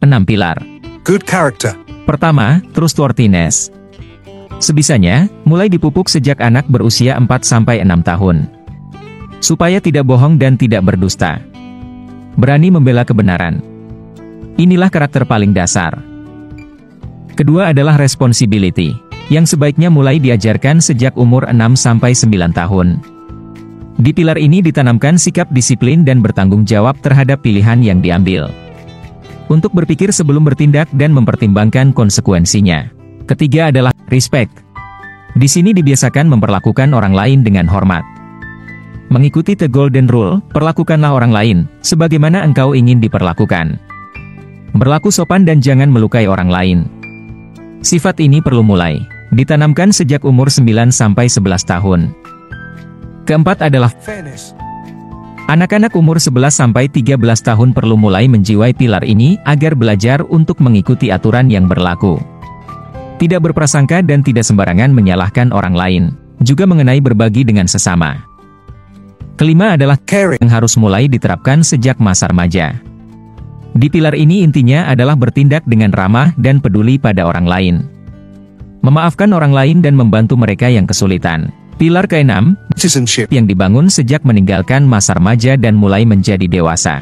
6 pilar. Good character. Pertama, trustworthiness. Sebisanya, mulai dipupuk sejak anak berusia 4-6 tahun. Supaya tidak bohong dan tidak berdusta. Berani membela kebenaran. Inilah karakter paling dasar. Kedua adalah responsibility, yang sebaiknya mulai diajarkan sejak umur 6-9 tahun. Di pilar ini ditanamkan sikap disiplin dan bertanggung jawab terhadap pilihan yang diambil. Untuk berpikir sebelum bertindak dan mempertimbangkan konsekuensinya. Ketiga adalah respect. Di sini dibiasakan memperlakukan orang lain dengan hormat. Mengikuti the golden rule, perlakukanlah orang lain, sebagaimana engkau ingin diperlakukan. Berlaku sopan dan jangan melukai orang lain. Sifat ini perlu mulai, ditanamkan sejak umur 9-11 tahun. Keempat adalah Fairness. Anak-anak umur 11-13 tahun perlu mulai menjiwai pilar ini agar belajar untuk mengikuti aturan yang berlaku. Tidak berprasangka dan tidak sembarangan menyalahkan orang lain, juga mengenai berbagi dengan sesama. Kelima adalah Caring. yang harus mulai diterapkan sejak masa remaja. Di pilar ini intinya adalah bertindak dengan ramah dan peduli pada orang lain. Memaafkan orang lain dan membantu mereka yang kesulitan. Pilar keenam, Citizenship. yang dibangun sejak meninggalkan masa remaja dan mulai menjadi dewasa.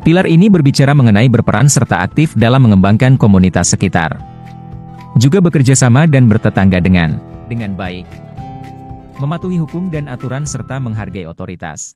Pilar ini berbicara mengenai berperan serta aktif dalam mengembangkan komunitas sekitar. Juga bekerja sama dan bertetangga dengan dengan baik. Mematuhi hukum dan aturan serta menghargai otoritas.